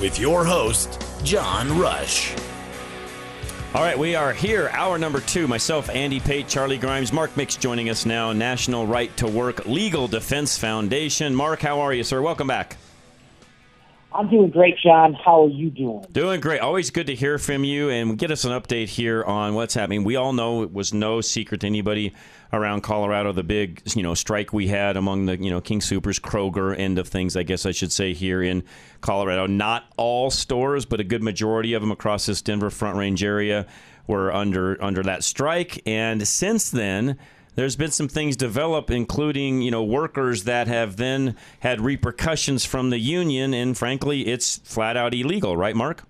With your host, John Rush. All right, we are here, hour number two. Myself, Andy Pate, Charlie Grimes, Mark Mix joining us now. National Right to Work Legal Defense Foundation. Mark, how are you, sir? Welcome back. I'm doing great, John. How are you doing? Doing great. Always good to hear from you and get us an update here on what's happening. We all know it was no secret to anybody around Colorado the big you know strike we had among the you know King Supers Kroger end of things I guess I should say here in Colorado not all stores but a good majority of them across this Denver Front Range area were under under that strike and since then there's been some things develop, including you know workers that have then had repercussions from the union, and frankly, it's flat out illegal, right, Mark?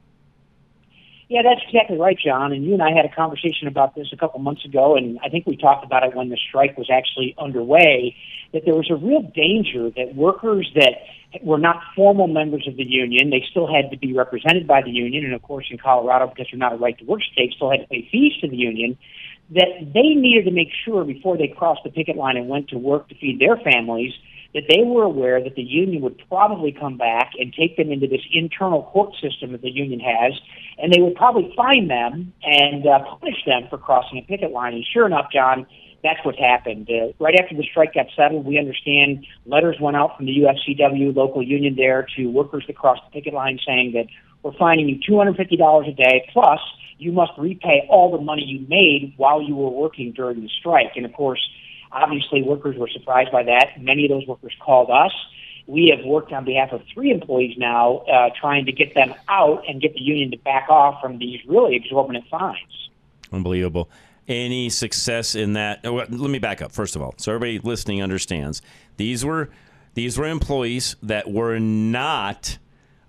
Yeah, that's exactly right, John. And you and I had a conversation about this a couple months ago, and I think we talked about it when the strike was actually underway. That there was a real danger that workers that were not formal members of the union, they still had to be represented by the union, and of course, in Colorado, because they're not a right to work state, still had to pay fees to the union that they needed to make sure before they crossed the picket line and went to work to feed their families that they were aware that the union would probably come back and take them into this internal court system that the union has, and they would probably fine them and uh, punish them for crossing a picket line. And sure enough, John, that's what happened. Uh, right after the strike got settled, we understand letters went out from the UFCW local union there to workers that crossed the picket line saying that we're fining you $250 a day plus you must repay all the money you made while you were working during the strike. And of course, obviously workers were surprised by that. Many of those workers called us. We have worked on behalf of three employees now, uh, trying to get them out and get the union to back off from these really exorbitant fines. Unbelievable. Any success in that? Oh, let me back up first of all, so everybody listening understands. These were these were employees that were not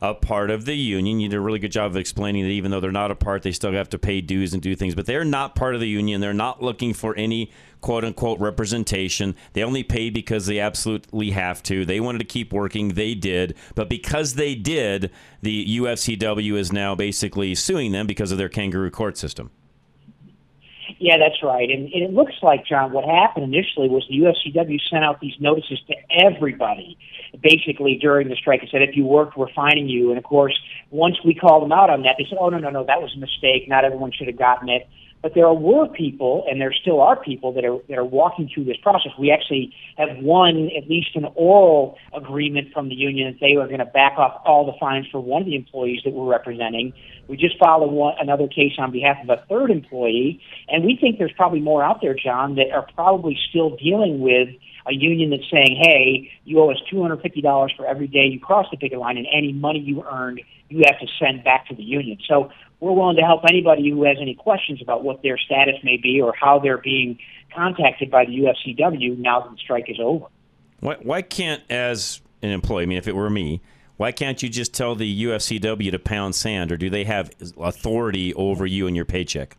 a part of the union. You did a really good job of explaining that even though they're not a part, they still have to pay dues and do things. But they're not part of the union. They're not looking for any quote unquote representation. They only pay because they absolutely have to. They wanted to keep working. They did. But because they did, the UFCW is now basically suing them because of their kangaroo court system. Yeah, that's right. And, and it looks like, John, what happened initially was the UFCW sent out these notices to everybody, basically during the strike, and said, if you worked, we're fining you. And of course, once we called them out on that, they said, oh, no, no, no, that was a mistake. Not everyone should have gotten it. But there were people, and there still are people that are that are walking through this process. We actually have won at least an oral agreement from the union that they are going to back off all the fines for one of the employees that we're representing. We just filed one, another case on behalf of a third employee, and we think there's probably more out there, John, that are probably still dealing with a union that's saying, "Hey, you owe us two hundred fifty dollars for every day you cross the picket line, and any money you earned, you have to send back to the union." So we're willing to help anybody who has any questions about what their status may be or how they're being contacted by the UFCW now that the strike is over. Why, why can't, as an employee, I mean, if it were me, why can't you just tell the UFCW to pound sand, or do they have authority over you and your paycheck?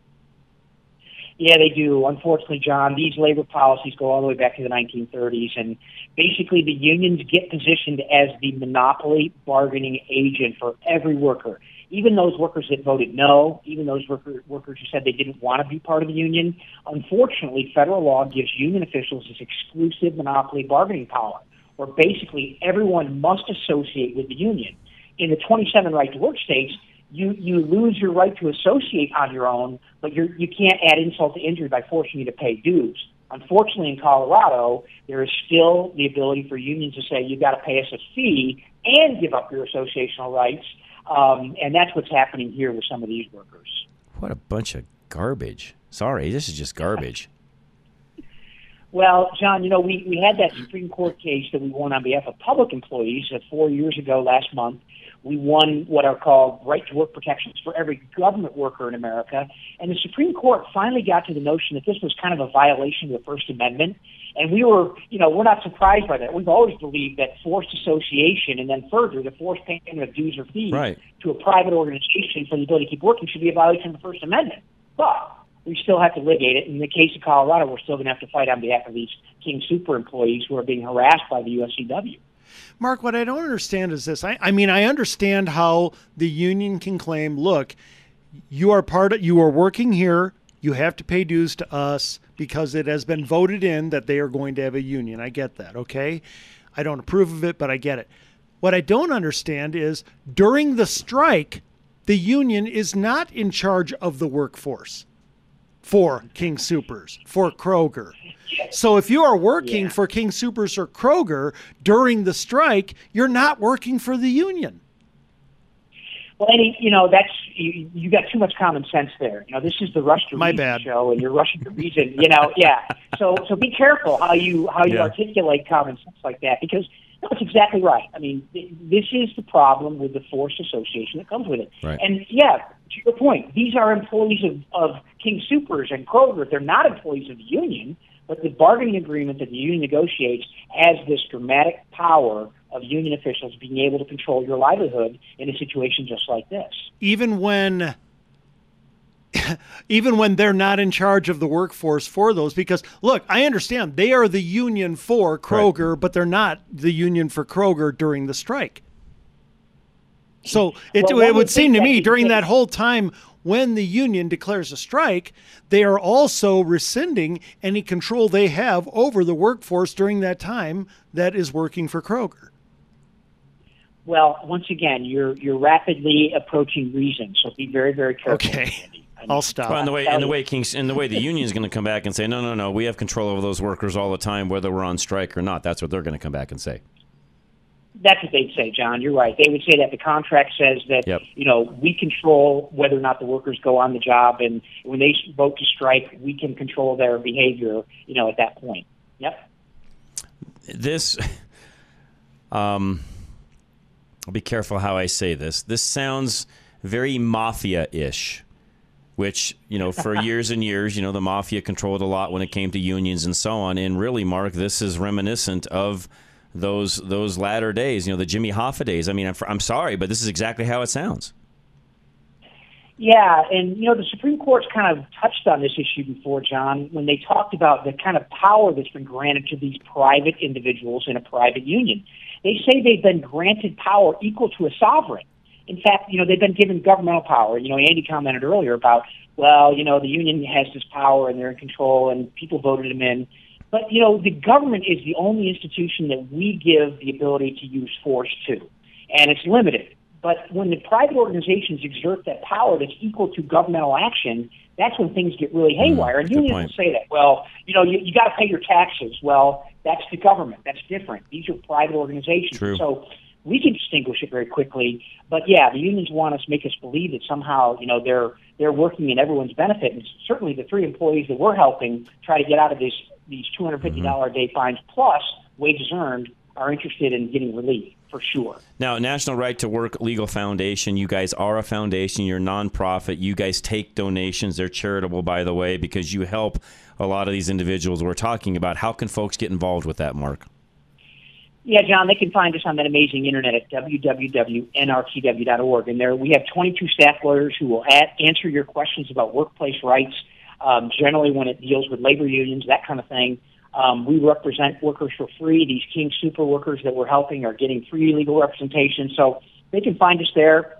Yeah, they do. Unfortunately, John, these labor policies go all the way back to the 1930s, and basically the unions get positioned as the monopoly bargaining agent for every worker. Even those workers that voted no, even those worker, workers who said they didn't want to be part of the union, unfortunately, federal law gives union officials this exclusive monopoly bargaining power, where basically everyone must associate with the union. In the 27 right to work states, you you lose your right to associate on your own, but you you can't add insult to injury by forcing you to pay dues. Unfortunately, in Colorado, there is still the ability for unions to say you've got to pay us a fee and give up your associational rights. Um, and that's what's happening here with some of these workers. What a bunch of garbage. Sorry, this is just garbage. Well, John, you know, we, we had that Supreme Court case that we won on behalf of public employees uh, four years ago last month. We won what are called right to work protections for every government worker in America. And the Supreme Court finally got to the notion that this was kind of a violation of the First Amendment. And we were, you know, we're not surprised by that. We've always believed that forced association and then further the forced payment of dues or fees Right. to a private organization for the ability to keep working should be a violation of the First Amendment. But we still have to litigate it. In the case of Colorado, we're still going to have to fight on behalf of these King Super employees who are being harassed by the UFCW. Mark, what I don't understand is this. I, I mean, I understand how the union can claim, look, you are part of, you are working here, you have to pay dues to us because it has been voted in that they are going to have a union. I get that, okay? I don't approve of it, but I get it. What I don't understand is during the strike, the union is not in charge of the workforce for King Supers, for Kroger. So if you are working Yeah. for King Supers or Kroger during the strike, you're not working for the union. Well, Eddie, you know that's you, you got too much common sense there. You know, this is the Rush to My Reason bad. show, and you're rushing to reason. You know, yeah. So so be careful how you how you Yeah. articulate common sense like that because no, it's exactly right. I mean, th- this is the problem with the forced association that comes with it. Right. And yeah, to your point, these are employees of, of King Supers and Kroger. They're not employees of the union, but the bargaining agreement that the union negotiates has this dramatic power of union officials being able to control your livelihood in a situation just like this. Even when even when they're not in charge of the workforce for those because look, I understand they are the union for Kroger, but they're not the union for Kroger during the strike. So it, Well, it would would seem to me during that whole time when the union declares a strike, they are also rescinding any control they have over the workforce during that time that is working for Kroger. Well, once again, you're you're rapidly approaching reason, so be very very careful. Okay. Andy. I mean, I'll stop. Well, in the way, tell in the way, Kings, in the way, the union is going to come back and say, no, no, no, we have control over those workers all the time, whether we're on strike or not. That's what they're going to come back and say. That's what they'd say, John. You're right. They would say that the contract says that Yep. you know we control whether or not the workers go on the job, and when they vote to strike, we can control their behavior. You know, at that point. Yep. This, um, I'll be careful how I say this. This sounds very mafia-ish, which you know, for years and years, you know, the mafia controlled a lot when it came to unions and so on. And really, Mark, this is reminiscent of those those latter days. You know, the Jimmy Hoffa days. I mean, I'm, I'm sorry, but this is exactly how it sounds. Yeah, and you know the Supreme Court's kind of touched on this issue before, John, when they talked about the kind of power that's been granted to these private individuals in a private union. They say they've been granted power equal to a sovereign. In fact, you know they've been given governmental power. You know, Andy commented earlier about, well, you know, the union has this power and they're in control, and people voted them in. But you know, the government is the only institution that we give the ability to use force to, and it's limited. But when the private organizations exert that power that's equal to governmental action, that's when things get really haywire. and Mm, unions point. will say that. Well, you know, you, you got to pay your taxes. Well, that's the government. That's different. These are private organizations. True. So we can distinguish it very quickly. But yeah, the unions want us make us believe that somehow, you know, they're they're working in everyone's benefit. And certainly the three employees that we're helping try to get out of these these two hundred fifty dollars a day fines plus wages earned are interested in getting relief for sure. Now, National Right to Work Legal Foundation, you guys are a foundation, you're a nonprofit. You guys take donations. They're charitable, by the way, because you help a lot of these individuals we're talking about. How can folks get involved with that, Mark? Yeah, John, they can find us on that amazing internet at www.nrtw.org. And there we have 22 staff lawyers who will a- answer your questions about workplace rights, um, generally when it deals with labor unions, that kind of thing. Um, we represent workers for free. These King Super workers that we're helping are getting free legal representation. So they can find us there.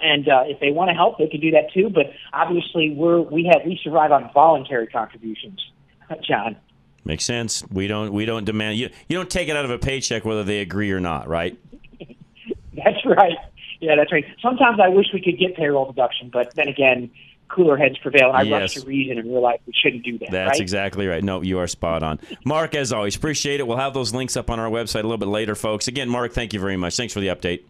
And uh, if they want to help, they can do that too. But obviously, we're we have we survive on voluntary contributions, John. Makes sense. We don't we don't demand you you don't take it out of a paycheck whether they agree or not, right? That's right. Yeah, that's right. Sometimes I wish we could get payroll deduction, but then again, cooler heads prevail. I rush to reason and realize we shouldn't do that. That's right? exactly right. No, you are spot on. Mark, as always, appreciate it. We'll have those links up on our website a little bit later, folks. Again, Mark, thank you very much. Thanks for the update.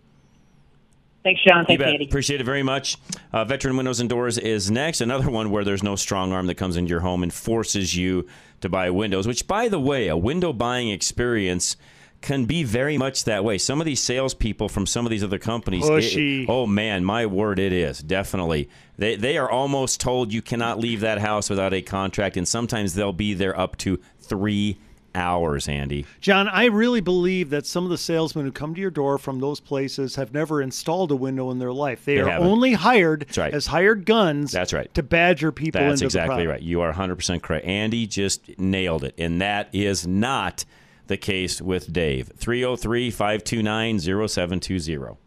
Thanks, John. You Thanks. Andy. Appreciate it very much. Uh, Veteran Windows and Doors is next. Another one where there's no strong arm that comes into your home and forces you to buy windows, which, by the way, a window buying experience can be very much that way. Some of these salespeople from some of these other companies, it- oh man, my word, it is definitely. They they are almost told you cannot leave that house without a contract, and sometimes they'll be there up to three hours. Andy, John, I really believe that some of the salesmen who come to your door from those places have never installed a window in their life. They, They are haven't. only hired right. as hired guns. That's right. To badger people That's exactly right. You are 100% correct. Andy just nailed it. And that is not the case with Dave. 303 529 0720.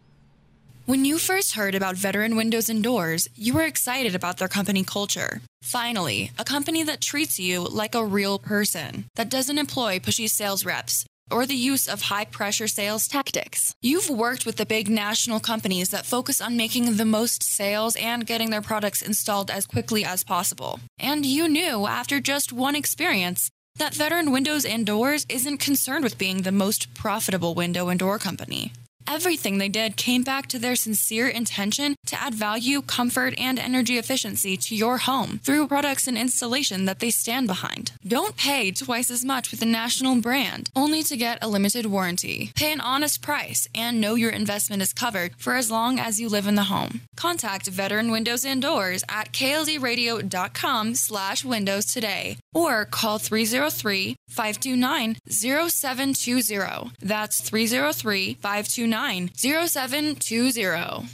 When you first heard about Veteran Windows and Doors, you were excited about their company culture. Finally, a company that treats you like a real person, that doesn't employ pushy sales reps or the use of high pressure sales tactics. You've worked with the big national companies that focus on making the most sales and getting their products installed as quickly as possible. And you knew after just one experience that Veteran Windows and Doors isn't concerned with being the most profitable window and door company. Everything they did came back to their sincere intention to add value, comfort, and energy efficiency to your home through products and installation that they stand behind. Don't pay twice as much with a national brand only to get a limited warranty. Pay an honest price and know your investment is covered for as long as you live in the home. Contact Veteran Windows and Doors at klzradio.com slash windows today or call 303-529-0720. That's 303-529-0720.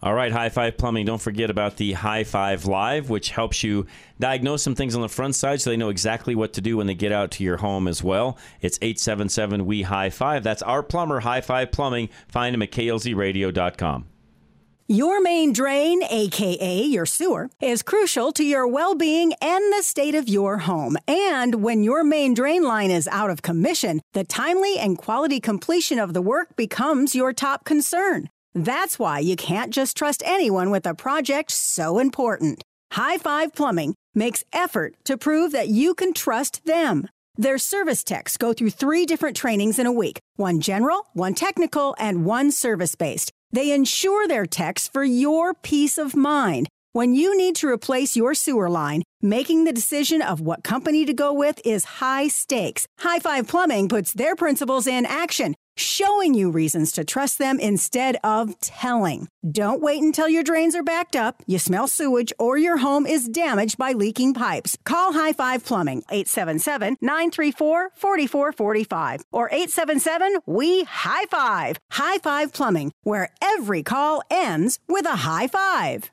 All right, High Five Plumbing. Don't forget about the High Five Live, which helps you diagnose some things on the front side so they know exactly what to do when they get out to your home as well. It's 877 We High Five. That's our plumber, High Five Plumbing. Find him at klzradio.com. Your main drain, aka your sewer, is crucial to your well being and the state of your home. And when your main drain line is out of commission, the timely and quality completion of the work becomes your top concern. That's why you can't just trust anyone with a project so important. High Five Plumbing makes effort to prove that you can trust them. Their service techs go through three different trainings in a week one general, one technical, and one service based. They ensure their techs for your peace of mind. When you need to replace your sewer line, making the decision of what company to go with is high stakes. High Five Plumbing puts their principles in action, showing you reasons to trust them instead of telling. Don't wait until your drains are backed up, you smell sewage, or your home is damaged by leaking pipes. Call High Five Plumbing, 877 934 4445 or 877 We High Five. High Five Plumbing, where every call ends with a high five.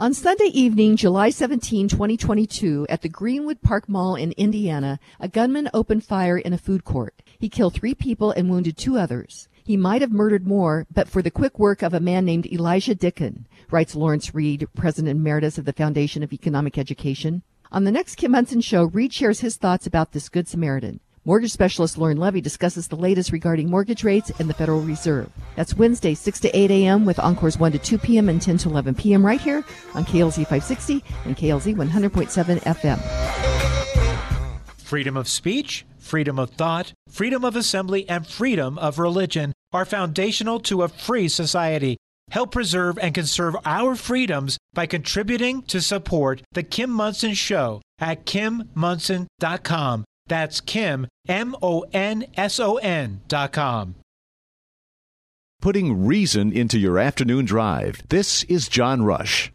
On Sunday evening, July 17, 2022, at the Greenwood Park Mall in Indiana, a gunman opened fire in a food court. He killed three people and wounded two others. He might have murdered more, but for the quick work of a man named Elijah Dicken, writes Lawrence Reed, President Emeritus of the Foundation of Economic Education. On the next Kim Monson show, Reed shares his thoughts about this Good Samaritan. Mortgage specialist Lauren Levy discusses the latest regarding mortgage rates and the Federal Reserve. That's Wednesday, 6 to 8 a.m. with encores 1 to 2 p.m. and 10 to 11 p.m. right here on KLZ 560 and KLZ 100.7 FM. Freedom of speech, freedom of thought, freedom of assembly, and freedom of religion are foundational to a free society. Help preserve and conserve our freedoms by contributing to support The Kim Monson Show at kimmonson.com. That's Kim, M O N S O N dot com. Putting reason into your afternoon drive. This is John Rush.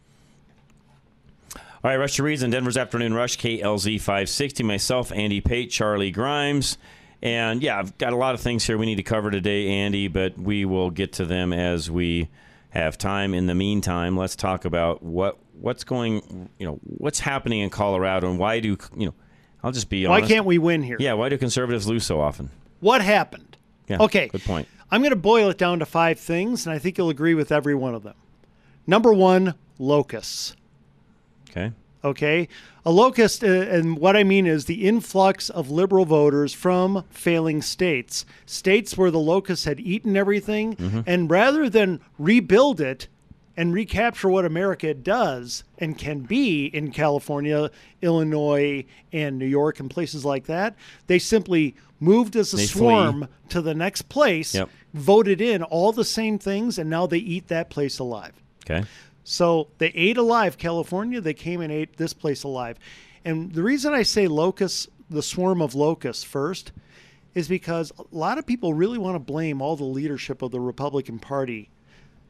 All right, Rush to Reason, Denver's Afternoon Rush, KLZ 560. Myself, Andy Pate, Charlie Grimes. And yeah, I've got a lot of things here we need to cover today, Andy, but we will get to them as we have time. In the meantime, let's talk about what what's going, you know, what's happening in Colorado and why do, you know, I'll just be Why can't we win here? Yeah, why do conservatives lose so often? What happened? Yeah, Okay. Good point. I'm going to boil it down to five things, and I think you'll agree with every one of them. Number one, locusts. Okay. Okay. A locust, uh, and what I mean is the influx of liberal voters from failing states, states where the locusts had eaten everything, Mhm. and rather than rebuild it and recapture what America does and can be in California, Illinois, and New York, and places like that, they simply moved as a They flee. swarm to the next place, Yep. voted in all the same things, and now they eat that place alive. Okay. So they ate alive California. They came and ate this place alive. And the reason I say locusts, the swarm of locusts first, is because a lot of people really want to blame all the leadership of the Republican Party.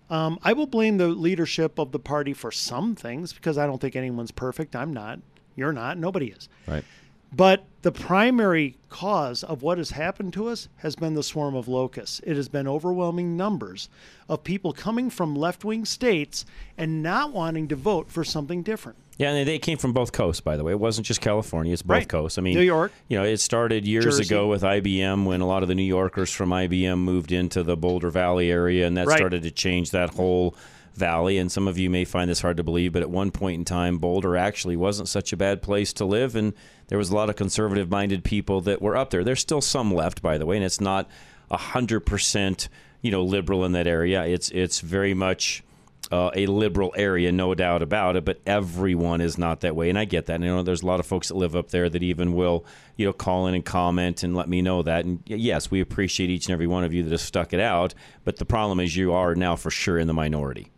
Um, I will blame the leadership of the party for some things because I don't think anyone's perfect. I'm not. You're not. Nobody is. Right. But the primary cause of what has happened to us has been the swarm of locusts. It has been overwhelming numbers of people coming from left wing states and not wanting to vote for something different. Yeah, and they came from both coasts, by the way. It wasn't just California; it's both Right. coasts. I mean, New York. You know, it started years Jersey. ago with IBM when a lot of the New Yorkers from IBM moved into the Boulder Valley area, and that Right. started to change that whole valley. And some of you may find this hard to believe, but at one point in time, Boulder actually wasn't such a bad place to live, and there was a lot of conservative-minded people that were up there. There's still some left, by the way, and it's not hundred percent, you know, liberal in that area. It's it's very much uh, a liberal area, no doubt about it. But everyone is not that way, and I get that. And, you know, there's a lot of folks that live up there that even will, you know, call in and comment and let me know that. And yes, we appreciate each and every one of you that have stuck it out. But the problem is, you are now for sure in the minority.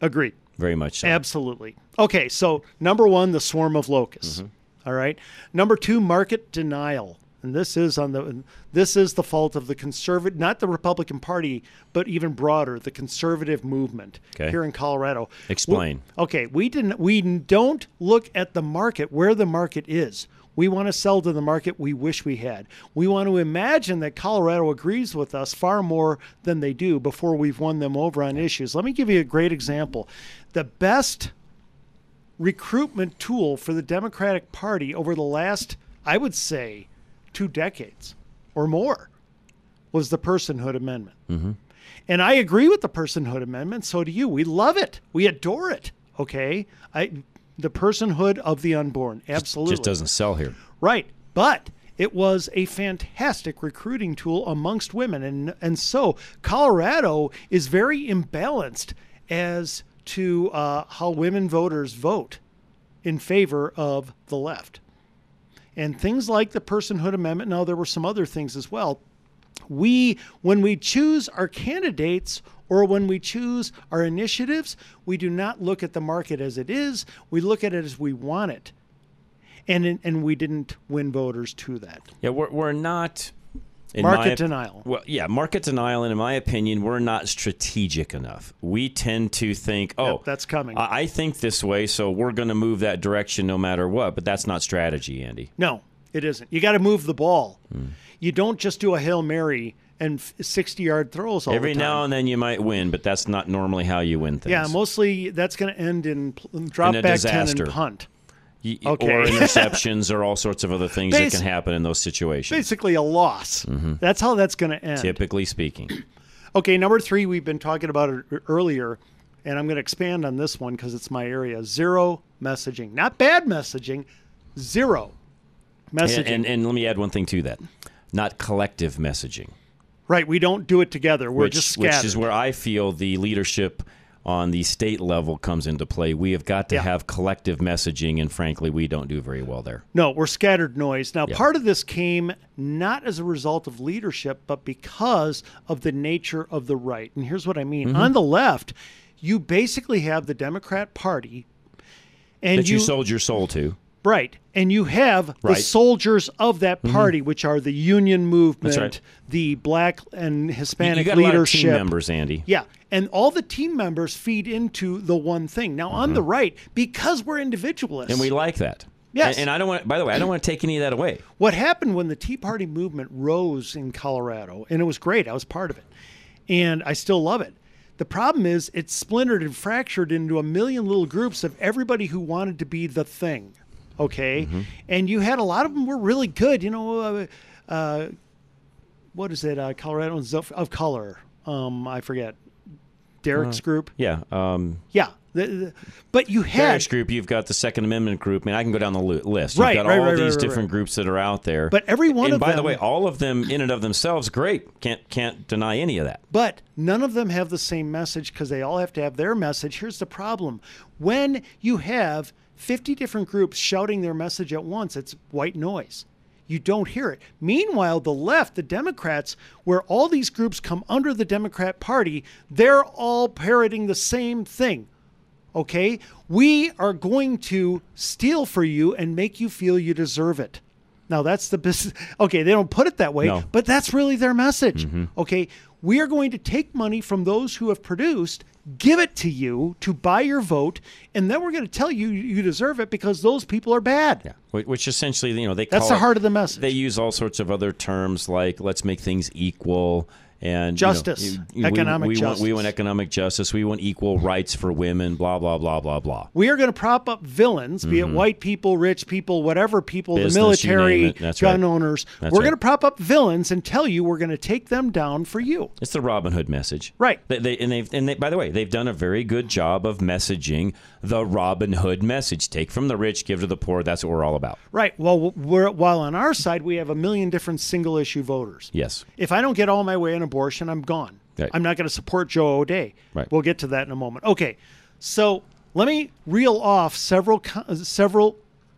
Agreed. Very much so. Absolutely. Okay, so number one, the swarm of locusts. Mm-hmm. All right. Number two, market denial. And this is on the this is the fault of the conservative, not the Republican Party, but even broader, the conservative movement Okay. here in Colorado. Explain. We- okay, we didn't we don't look at the market where the market is. We want to sell to the market we wish we had. We want to imagine that Colorado agrees with us far more than they do before we've won them over on issues. Let me give you a great example. The best recruitment tool for the Democratic Party over the last, I would say, two decades or more was the personhood amendment. Mm-hmm. And I agree with the personhood amendment. So do you. We love it. We adore it. Okay. I the personhood of the unborn. Absolutely. Just doesn't sell here. Right. But it was a fantastic recruiting tool amongst women. And, and so Colorado is very imbalanced as to uh, how women voters vote in favor of the left. And things like the personhood amendment, now there were some other things as well. We, when we choose our candidates or when we choose our initiatives, we do not look at the market as it is. We look at it as we want it and and we didn't win voters to that. Yeah, we're, we're not. In Market my denial. Well, yeah, market denial, and in my opinion, we're not strategic enough. We tend to think, oh, that's coming. I, I think this way, so we're going to move that direction no matter what. But that's not strategy, Andy. No, it isn't. You got to move the ball. Hmm. You don't just do a hail mary and sixty yard throws all Every the time. Every now and then you might win, but that's not normally how you win things. yeah, mostly that's going to end in drop In back ten and punt. Y- Okay. Or interceptions or all sorts of other things that can happen in those situations. Basically, a loss. Mm-hmm. That's how that's going to end. Typically speaking. Okay, number three, we've been talking about it earlier, and I'm going to expand on this one because it's my area. Zero messaging, not bad messaging, zero messaging. And, and, and let me add one thing to that not collective messaging. right, we don't do it together. We're which, just scattered. which is where I feel the leadership on the state level comes into play. We have got to Yeah. have collective messaging, and frankly, we don't do very well there. No, we're scattered noise. Now, Yeah. part of this came not as a result of leadership, but because of the nature of the right. And here's what I mean Mhm. on the left, you basically have the Democrat Party, and that you, sold your soul to. Right. And you have the soldiers of that Mhm. party, which are the union movement, right. the black and You, Hispanic you got a lot of leadership. team members, Andy. Yeah. And all the team members feed into the one thing. Now, on the right, because we're individualists. Mm-hmm. And we like that. Yes. And, and I don't want. By the way, I don't want to take any of that away. What happened when the Tea Party movement rose in Colorado, and it was great, I was part of it, and I still love it. The problem is it splintered and fractured into a million little groups of everybody who wanted to be the thing. Okay. Mm-hmm. And you had a lot of them were really good. You know, uh, uh, what is it? Uh, Coloradoans of, of color. Um, I forget. Derek's Uh, group. Yeah. Um, Yeah. The- the- but you had Derek's group, you've got the Second Amendment group. I mean, I can go down the li- list. You've Right, got right, all right, these right, right, different groups that are out there. But every one of them and of by the them- way, all of them in and of themselves, great. Can't can't deny any of that. But none of them have the same message because they all have to have their message. Here's the problem when you have 50 different groups shouting their message at once, it's white noise. You don't hear it. Meanwhile, the left, the Democrats, where all these groups come under the Democrat Party, they're all parroting the same thing. Okay? We are going to steal for you and make you feel you deserve it. Now, that's the business. Okay, they don't put it that way, No. but that's really their message. Mm-hmm. Okay? We are going to take money from those who have produced, give it to you to buy your vote, and then we're going to tell you you deserve it because those people are bad. Yeah. Which essentially, you know, they That's the it- heart of the message. They use all sorts of other terms like "let's make things equal" and you know, Justice. you- we- Economic we, Want, we justice. want economic justice. We want equal rights for women. Blah blah blah blah blah. We are going to prop up villains, be it Mhm. white people, rich people, whatever people, Business, the military. Gun right. owners. That's we're right. going to prop up villains and tell you we're going to take them down for you. It's the Robin Hood message, right? They, they, and they've and they, by the way, they've done a very good job of messaging the Robin Hood message: take from the rich, give to the poor. That's what we're all about. Right. Well, we're, while on our side, we have a million different single issue voters. Yes. If I don't get all my way on abortion, I'm gone. Right. I'm not going to support Joe O'Dea. Right. We'll get to that in a moment. Okay. So let me reel off several several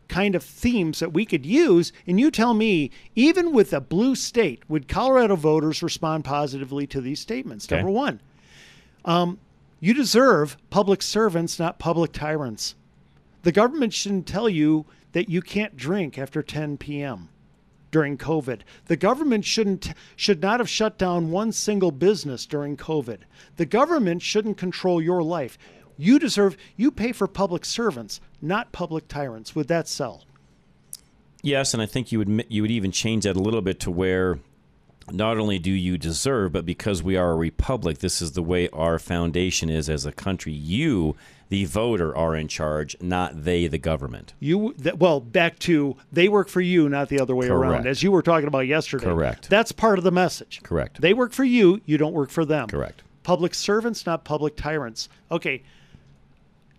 kind of themes that we could use, and you tell me, even with a blue state, would Colorado voters respond positively to these statements? Okay. Number one, um, you deserve public servants, not public tyrants. The government shouldn't tell you that you can't drink after 10 p.m. during COVID. The government shouldn't should not have shut down one single business during COVID. The government shouldn't control your life. You deserve you pay for public servants, not public tyrants. Would that sell? Yes, and I think you would you would even change that a little bit to where not only do you deserve, but because we are a republic, this is the way our foundation is as a country. You, the voter, are in charge, not they, the government. You that, well, back to they work for you, not the other way around. As you were talking about yesterday. Correct. That's part of the message. Correct. They work for you, you don't work for them. Correct. Public servants, not public tyrants. Okay.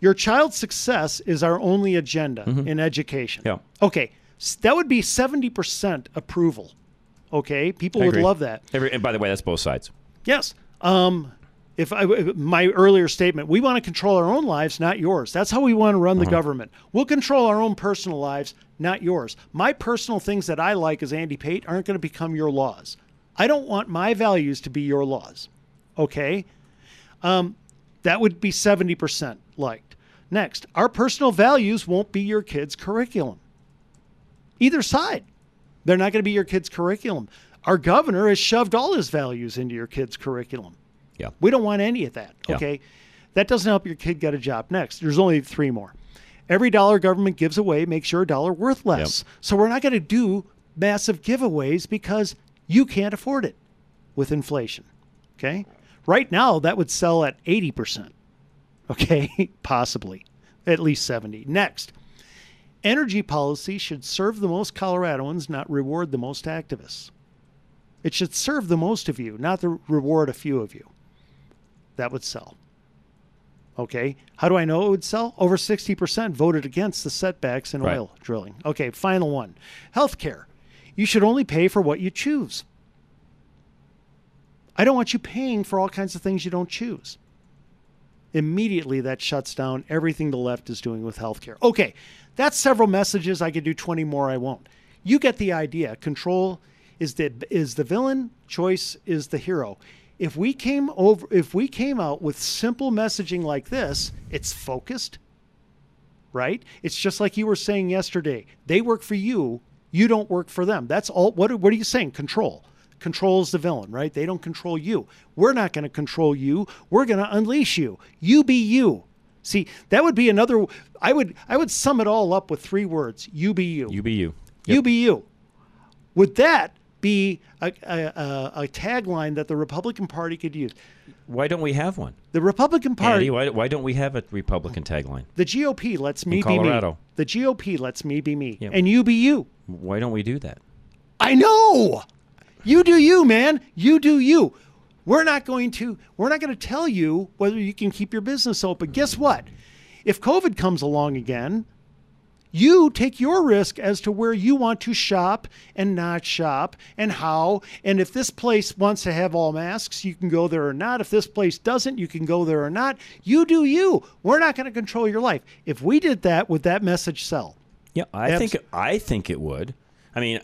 Your child's success is our only agenda in education. Mm-hmm. Yeah. Okay. S- That would be 70% approval. Okay. People would love that. Every, and by the way, that's both sides. Yes. Um, if I, my earlier statement, we want to control our own lives, not yours. That's how we want to run the Uh-huh. government. We'll control our own personal lives, not yours. My personal things that I like as Andy Pate aren't going to become your laws. I don't want my values to be your laws. Okay? Um, that would be 70% liked. Next, our personal values won't be your kid's curriculum. Either side. They're not going to be your kid's curriculum. Our governor has shoved all his values into your kid's curriculum. Yeah. We don't want any of that. Yeah. Okay. That doesn't help your kid get a job. Next, there's only three more. Every dollar government gives away makes your dollar worth less. So we're not going to do massive giveaways because you can't afford it with inflation. Okay. Right now, that would sell at 80%. Okay. Possibly at least 70. Next, energy policy should serve the most Coloradoans, not reward the most activists. It should serve the most of you, not the reward a few of you. That would sell. Okay. How do I know it would sell? Over 60% voted against the setbacks in Right. oil drilling. Okay. Final one healthcare. You should only pay for what you choose. I don't want you paying for all kinds of things you don't choose. Immediately, that shuts down everything the left is doing with healthcare. Okay, that's several messages. I could do 20 more. I won't. You get the idea. Control is the is the villain. Choice is the hero. If we came over, if we came out with simple messaging like this, it's focused, right? It's just like you were saying yesterday. They work for you. You don't work for them. That's all. What, what are you saying? Control. Control is the villain, right? They don't control you. We're not going to control you. We're going to unleash you. You be you. See, that would be another. I would I would sum it all up with three words: you be you. You be you. You be you. Would that be a, a, a, a tagline that the Republican Party could use? Why don't we have one? The Republican Party, Andy, why, why don't we have a Republican tagline? the GOP lets me In be me. Colorado. The GOP lets me be me, Yeah. and you be you. Why don't we do that? I know. You do you, man. You do you. We're not going to we're not going to tell you whether you can keep your business open. Guess what? If COVID comes along again, you take your risk as to where you want to shop and not shop and how. And if this place wants to have all masks, you can go there or not. If this place doesn't, you can go there or not. You do you. We're not going to control your life. If we did that, would that message sell? Yeah, I think I think it would. I mean,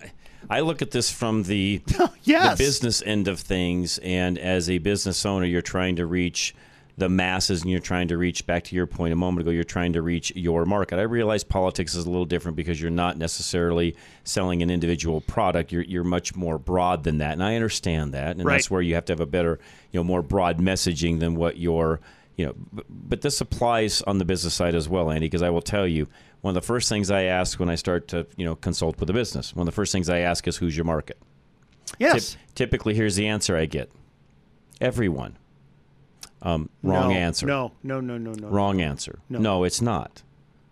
I look at this from the, yes. the business end of things, and as a business owner, you're trying to reach the masses and you're trying to reach back to your point a moment ago you're trying to reach your market. I realize politics is a little different because you're not necessarily selling an individual product. You're, you're much more broad than that. And i understand that and Right. that's where you have to have a better you know more broad messaging than what your you know but, but this applies on the business side as well andy because i will tell you one of the first things i ask when i start to you know consult with a business one of the first things i ask is who's your market? Yes. Typ- typically here's the answer i get. Everyone um, wrong No, answer No, no, no, no, no. Wrong answer. No. No. it's not.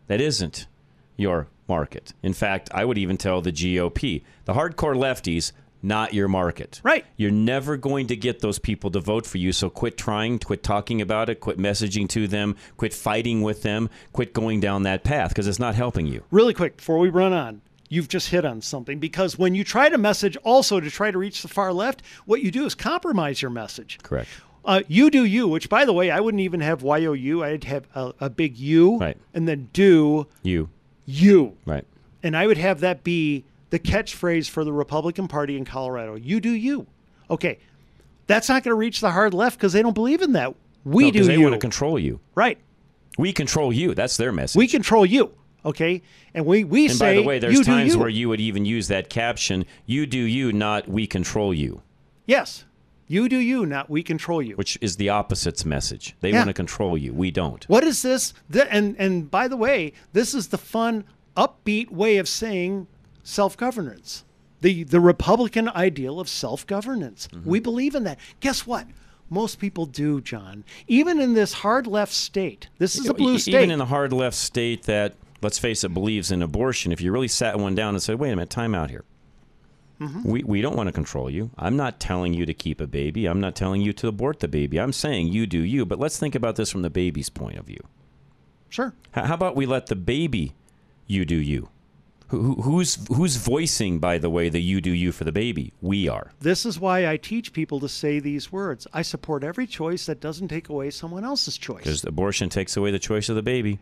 That isn't your market. In fact, I would even tell the GOP, the hardcore lefties, not your market. Right. You're never going to get those people to vote for you. So quit trying, quit talking about it, quit messaging to them, quit fighting with them, quit going down that path because it's not helping you. Really quick before we run on, you've just hit on something because when you try to message also to try to reach the far left, what you do is compromise your message. Correct. Uh, you do you, which by the way, I wouldn't even have Y O U. I'd have a, a big U, Right. and then do You. you, Right. and I would have that be the catchphrase for the Republican Party in Colorado. You do you. Okay, that's not going to reach the hard left because they don't believe in that. We No, do they you. want to control you. right. We control you. That's their message. We control you. Okay, and we we and say by the way, there's times you. where you would even use that caption, you do you, not we control you. yes, you do you, not we control you. which is the opposite's message. They Yeah. want to control you. We don't. What is this? Th- and and by the way, this is the fun, upbeat way of saying self-governance. The the Republican ideal of self-governance. Mm-hmm. We believe in that. Guess what? Most people do, John. Even in this hard left state. This is a blue state. Even in a hard left state that, let's face it, believes in abortion, if you really sat one down and said, wait a minute, time out here. Mm-hmm. We, we don't want to control you. I'm not telling you to keep a baby. I'm not telling you to abort the baby. I'm saying you do you. But let's think about this from the baby's point of view. Sure. H- How about we let the baby you do you? Who, who- who's, who's voicing, by the way, the you do you for the baby? We are. This is why I teach people to say these words. I support every choice that doesn't take away someone else's choice. Because abortion takes away the choice of the baby.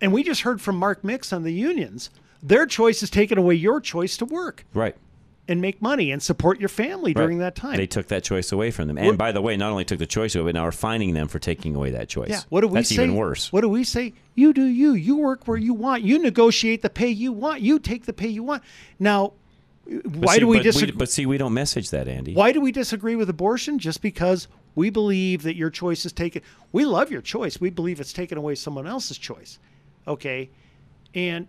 And we just heard from Mark Mix on the unions. Their choice is taking away your choice to work Right. And make money and support your family during that time. They took that choice away from them. We're- And by the way, not only took the choice away, but now are fining them for taking away that choice. Yeah. What do we That's say? even worse. What do we say? You do you. You work where you want. You negotiate the pay you want. You take the pay you want. Now, But why see, do we disagree? but see, we don't message that, Andy. Why do we disagree with abortion? Just because we believe that your choice is taken. We love your choice. We believe it's taken away someone else's choice. Okay, and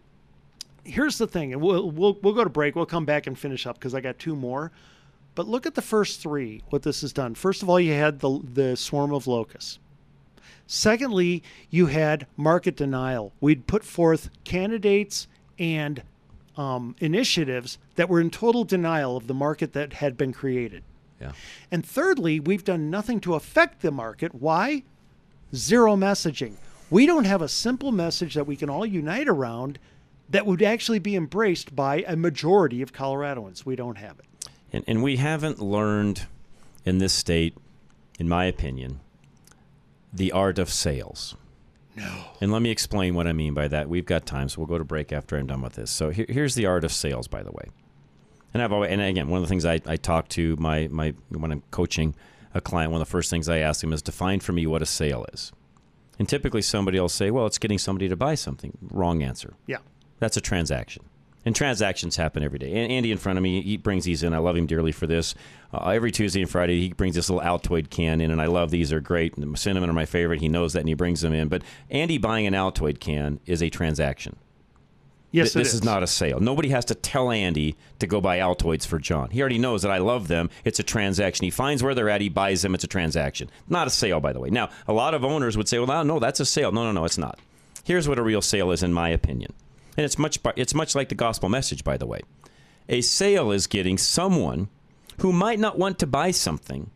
here's the thing, and we'll we'll we'll go to break. We'll come back and finish up because I got two more. But look at the first three. What this has done. First of all, you had the the swarm of locusts. Secondly, you had market denial. We'd put forth candidates and um, initiatives that were in total denial of the market that had been created. Yeah. And thirdly, we've done nothing to affect the market. Why? Zero messaging. We don't have a simple message that we can all unite around that would actually be embraced by a majority of Coloradoans. We don't have it. And, and we haven't learned in this state, in my opinion, the art of sales. No. And let me explain what I mean by that. We've got time, so we'll go to break after I'm done with this. So here, here's the art of sales, by the way. And I've always, and again, one of the things I, I talk to my, my when I'm coaching a client, one of the first things I ask them is define for me what a sale is. And typically somebody will say, well, it's getting somebody to buy something. Wrong answer. Yeah. That's a transaction. And transactions happen every day. And Andy in front of me, he brings these in. I love him dearly for this. Uh, every Tuesday and Friday, he brings this little Altoid can in, and I love these. They're great. Cinnamon are my favorite. He knows that, and he brings them in. But Andy buying an Altoid can is a transaction. Yes, Th- this is. is. not a sale. Nobody has to tell Andy to go buy Altoids for John. He already knows that I love them. It's a transaction. He finds where they're at. He buys them. It's a transaction. Not a sale, by the way. Now, a lot of owners would say, "Well, no, that's a sale." No, no, no, it's not. Here's what a real sale is, in my opinion, and it's much. It's much like the gospel message, by the way. A sale is getting someone who might not want to buy something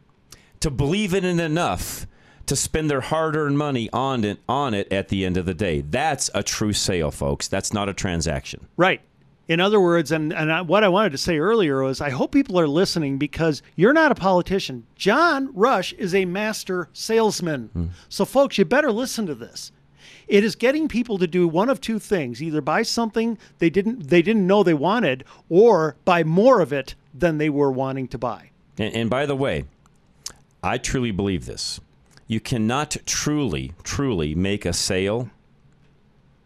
to believe in it enough to spend their hard-earned money on it on it at the end of the day. That's a true sale, folks. That's not a transaction. Right. In other words, and, and I, what I wanted to say earlier was I hope people are listening because you're not a politician. John Rush is a master salesman. Hmm. So, folks, you better listen to this. It is getting people to do one of two things: either buy something they didn't they didn't know they wanted, or buy more of it than they were wanting to buy. And, and by the way, I truly believe this. You cannot truly, truly make a sale.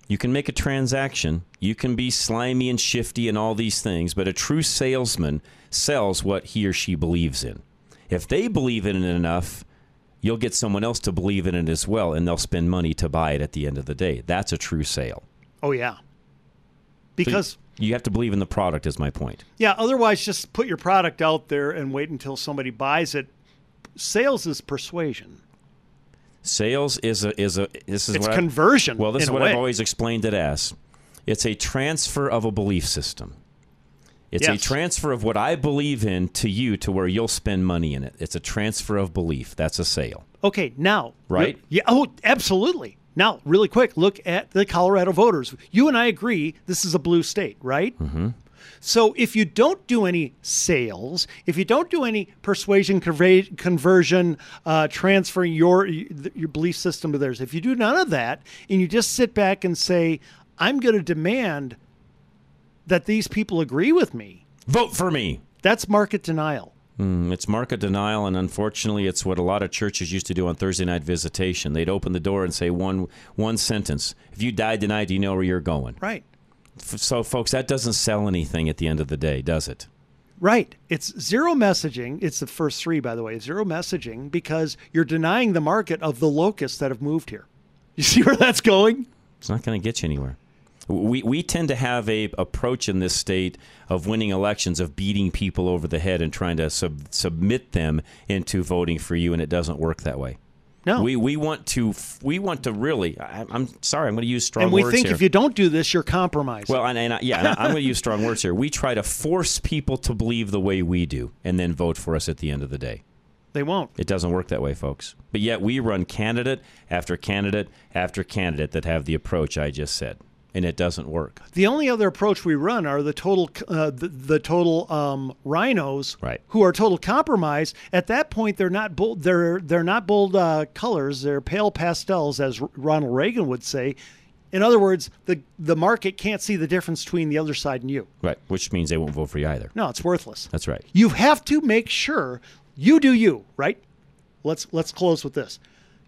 You can make a transaction. You can be slimy and shifty and all these things, but a true salesman sells what he or she believes in. If they believe in it enough, you'll get someone else to believe in it as well, and they'll spend money to buy it at the end of the day. That's a true sale. Oh yeah. Because so you have to believe in the product, is my point. Yeah, otherwise, just put your product out there and wait until somebody buys it. Sales is persuasion. Sales is a is a this is it's what conversion. I, well, this is what. I've always explained it as. It's a transfer of a belief system. It's yes. a transfer of what I believe in to you to where you'll spend money in it. It's a transfer of belief. That's a sale. Okay, now right? Yeah. Oh, absolutely. Now, really quick, look at the Colorado voters. You and I agree this is a blue state, right? Mm-hmm. So if you don't do any sales, if you don't do any persuasion, conver- conversion, uh, transferring your your belief system to theirs, if you do none of that, and you just sit back and say, "I'm going to demand that these people agree with me," vote for me. That's market denial. Mm, it's market denial, and unfortunately, it's what a lot of churches used to do on Thursday night visitation. They'd open the door and say one one sentence: "If you die tonight, do you know where you're going?" Right. So, folks, that doesn't sell anything at the end of the day, does it? Right. It's zero messaging. It's the first three, by the way. Zero messaging because you're denying the market of the locusts that have moved here. You see where that's going? It's not going to get you anywhere. We, we tend to have a approach in this state of winning elections of beating people over the head and trying to sub, submit them into voting for you, and it doesn't work that way. No, we we want to we want to really. I, am sorry, I'm going to use strong and we words think here. if you don't do this, you're compromised. Well, and, and I, yeah, and I'm going to use strong words here. We try to force people to believe the way we do, and then vote for us at the end of the day. They won't. It doesn't work that way, folks. But yet we run candidate after candidate after candidate that have the approach I just said, and it doesn't work. The only other approach we run are the total uh, the, the total um, rhinos, right. who are total compromise. At that point, they're not bold. They're they're not bold uh, colors. They're pale pastels, as Ronald Reagan would say. In other words, the the market can't see the difference between the other side and you. Right, which means they won't vote for you either. No, it's worthless. That's right. You have to make sure you do you, right? Let's let's close with this.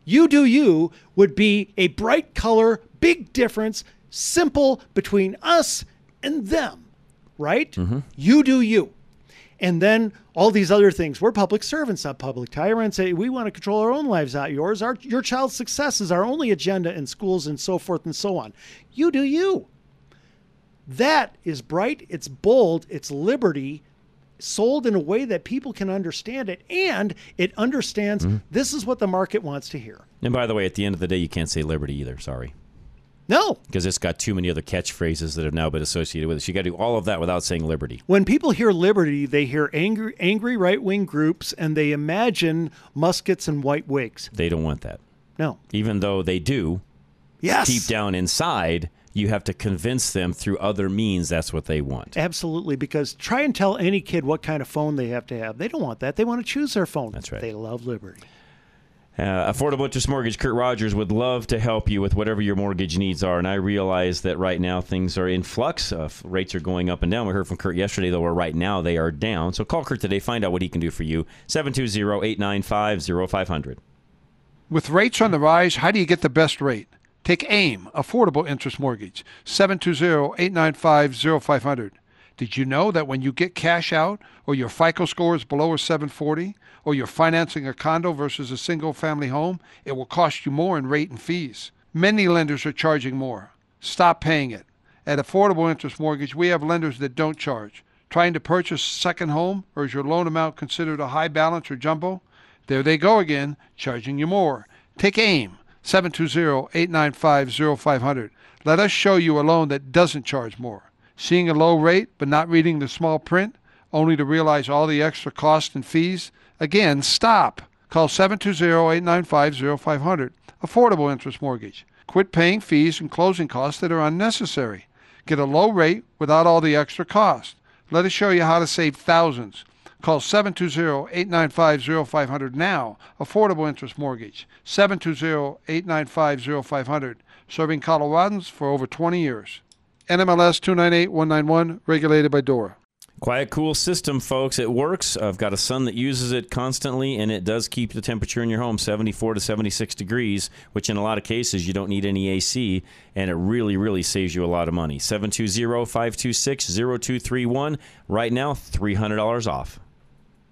You do you would be a bright color, big difference, simple between us and them, right? Mm-hmm. You do you. And then all these other things. We're public servants, not public tyrants. We want to control our own lives, not yours. Our your child's success is our only agenda in schools and so forth and so on. You do you. That is bright, it's bold, it's liberty, sold in a way that people can understand it and it understands mm-hmm. this is what the market wants to hear. And by the way, at the end of the day, you can't say liberty either. Sorry. No. Because it's got too many other catchphrases that have now been associated with it. So you got to do all of that without saying liberty. When people hear liberty, they hear angry, angry right wing groups and they imagine muskets and white wigs. They don't want that. No. Even though they do. Yes. Deep down inside, you have to convince them through other means that's what they want. Absolutely, because try and tell any kid what kind of phone they have to have. They don't want that. They want to choose their phone. That's right. They love liberty. Uh, Affordable Interest Mortgage, Kurt Rogers would love to help you with whatever your mortgage needs are. And I realize that right now things are in flux. Uh, rates are going up and down. We heard from Kurt yesterday, though, where right now they are down. So call Kurt today, find out what he can do for you. 720 895 0500. With rates on the rise, how do you get the best rate? Take AIM, Affordable Interest Mortgage, 720-895-0500. Did you know that when you get cash out or your FICO score is below a 740 or you're financing a condo versus a single family home, it will cost you more in rate and fees? Many lenders are charging more. Stop paying it. At Affordable Interest Mortgage, we have lenders that don't charge. Trying to purchase a second home or is your loan amount considered a high balance or jumbo? There they go again, charging you more. Take AIM. 720-895-0500. Let us show you a loan that doesn't charge more. Seeing a low rate but not reading the small print, only to realize all the extra costs and fees? Again, stop. Call 720-895-0500. Affordable Interest Mortgage. Quit paying fees and closing costs that are unnecessary. Get a low rate without all the extra cost. Let us show you how to save thousands. Call 720-895-0500 now. Affordable Interest Mortgage. 720-895-0500. serving Coloradans for over 20 years. NMLS 298191, regulated by DORA. Quiet, cool system, folks. It works. I've got a son that uses it constantly, and it does keep the temperature in your home 74 to 76 degrees, which in a lot of cases you don't need any AC, and it really, really saves you a lot of money. 720 526 0231. Right now, $300 off.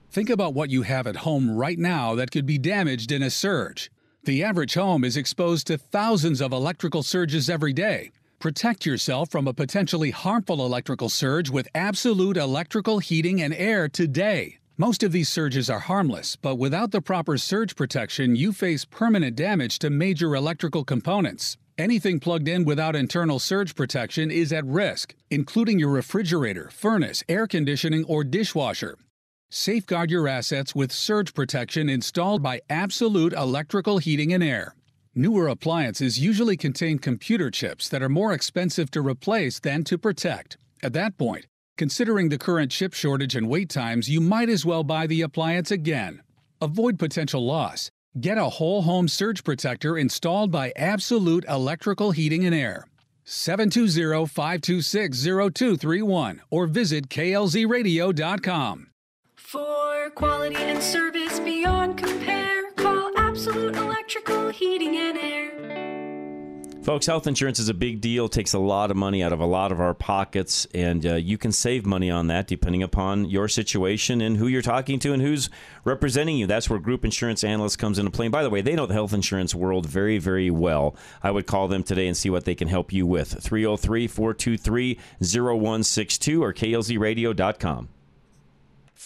Think about what you have at home right now that could be damaged in a surge. The average home is exposed to thousands of electrical surges every day. Protect yourself from a potentially harmful electrical surge with absolute electrical heating and air today. Most of these surges are harmless, but without the proper surge protection, you face permanent damage to major electrical components. Anything plugged in without internal surge protection is at risk, including your refrigerator, furnace, air conditioning, or dishwasher. Safeguard your assets with surge protection installed by Absolute Electrical Heating and Air. Newer appliances usually contain computer chips that are more expensive to replace than to protect. At that point, considering the current chip shortage and wait times, you might as well buy the appliance again. Avoid potential loss. Get a whole home surge protector installed by Absolute Electrical Heating and Air. 720 526 0231 or visit klzradio.com. For quality and service beyond compare, call Absolute Electrical Heating and Air. Folks, health insurance is a big deal. It takes a lot of money out of a lot of our pockets, and uh, you can save money on that depending upon your situation and who you're talking to and who's representing you. That's where Group Insurance Analyst comes into play. And by the way, they know the health insurance world very, very well. I would call them today and see what they can help you with. 303 423 0162 or klzradio.com.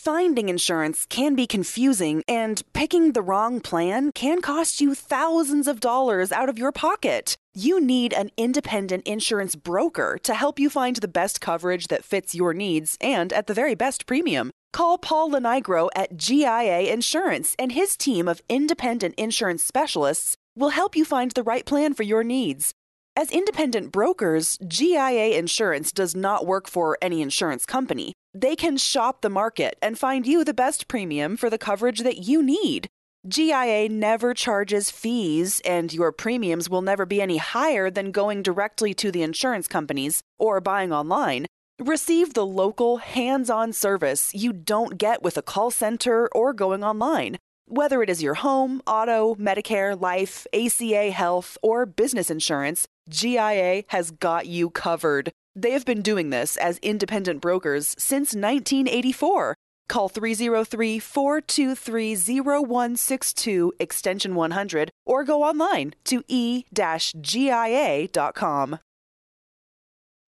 Finding insurance can be confusing, and picking the wrong plan can cost you thousands of dollars out of your pocket. You need an independent insurance broker to help you find the best coverage that fits your needs and at the very best premium. Call Paul Lenigro at GIA Insurance, and his team of independent insurance specialists will help you find the right plan for your needs. As independent brokers, GIA Insurance does not work for any insurance company. They can shop the market and find you the best premium for the coverage that you need. GIA never charges fees, and your premiums will never be any higher than going directly to the insurance companies or buying online. Receive the local, hands on service you don't get with a call center or going online. Whether it is your home, auto, Medicare, life, ACA, health, or business insurance, GIA has got you covered. They have been doing this as independent brokers since 1984. Call 303 423 0162 extension 100 or go online to e-gia.com.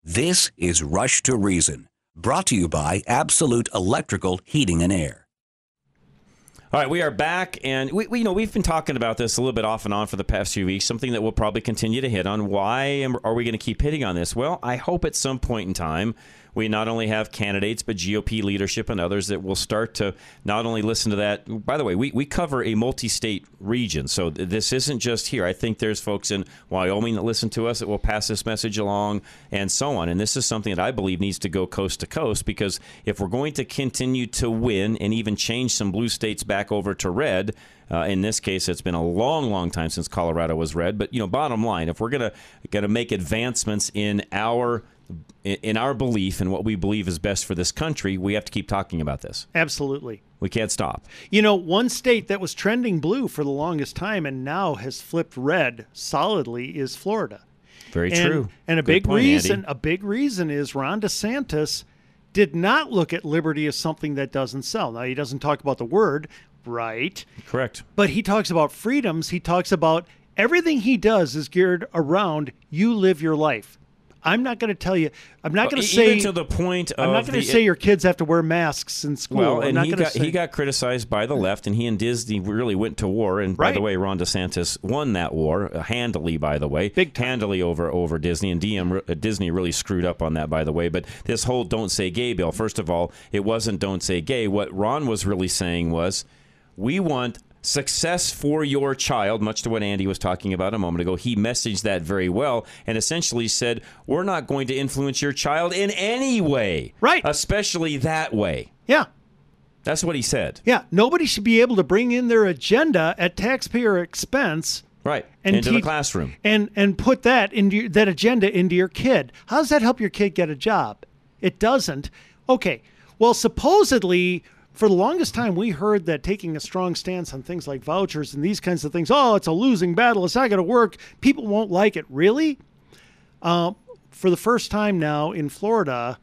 This is Rush to Reason, brought to you by Absolute Electrical Heating and Air. All right, we are back, and we, we, you know we've been talking about this a little bit off and on for the past few weeks. Something that we'll probably continue to hit on. Why am, are we going to keep hitting on this? Well, I hope at some point in time we not only have candidates but GOP leadership and others that will start to not only listen to that. By the way, we, we cover a multi-state region, so th- this isn't just here. I think there's folks in Wyoming that listen to us that will pass this message along, and so on. And this is something that I believe needs to go coast to coast because if we're going to continue to win and even change some blue states back over to red. Uh, in this case, it's been a long, long time since Colorado was red. But you know, bottom line, if we're gonna gonna make advancements in our in our belief and what we believe is best for this country, we have to keep talking about this. Absolutely. We can't stop. You know, one state that was trending blue for the longest time and now has flipped red solidly is Florida. Very and, true. And a Good big point, reason, Andy. a big reason is Ron DeSantis did not look at liberty as something that doesn't sell. Now he doesn't talk about the word, right? Correct. But he talks about freedoms. He talks about everything he does is geared around you live your life. I'm not going to tell you. I'm not going to say even to the point I'm not going to say your kids have to wear masks in school. Well, I'm and not he got say, he got criticized by the left, and he and Disney really went to war. And by the way, Ron DeSantis won that war uh, handily. By the way, big handily over over Disney, and DM, uh, Disney really screwed up on that. By the way, but this whole "Don't Say Gay" bill. First of all, it wasn't "Don't Say Gay." What Ron was really saying was, we want success for your child, much to what Andy was talking about a moment ago. He messaged that very well and essentially said, We're not going to influence your child in any way. Right. Especially that way. Yeah. That's what he said. Yeah, nobody should be able to bring in their agenda at taxpayer expense Right. And Into the classroom. and and put that into your, that agenda into your kid. How does that help your kid get a job? It doesn't. Okay. Well, supposedly for the longest time we heard that taking a strong stance on things like vouchers and these kinds of things, oh, it's a losing battle. It's not going to work. People won't like it. Really? Uh, for the first time now in Florida,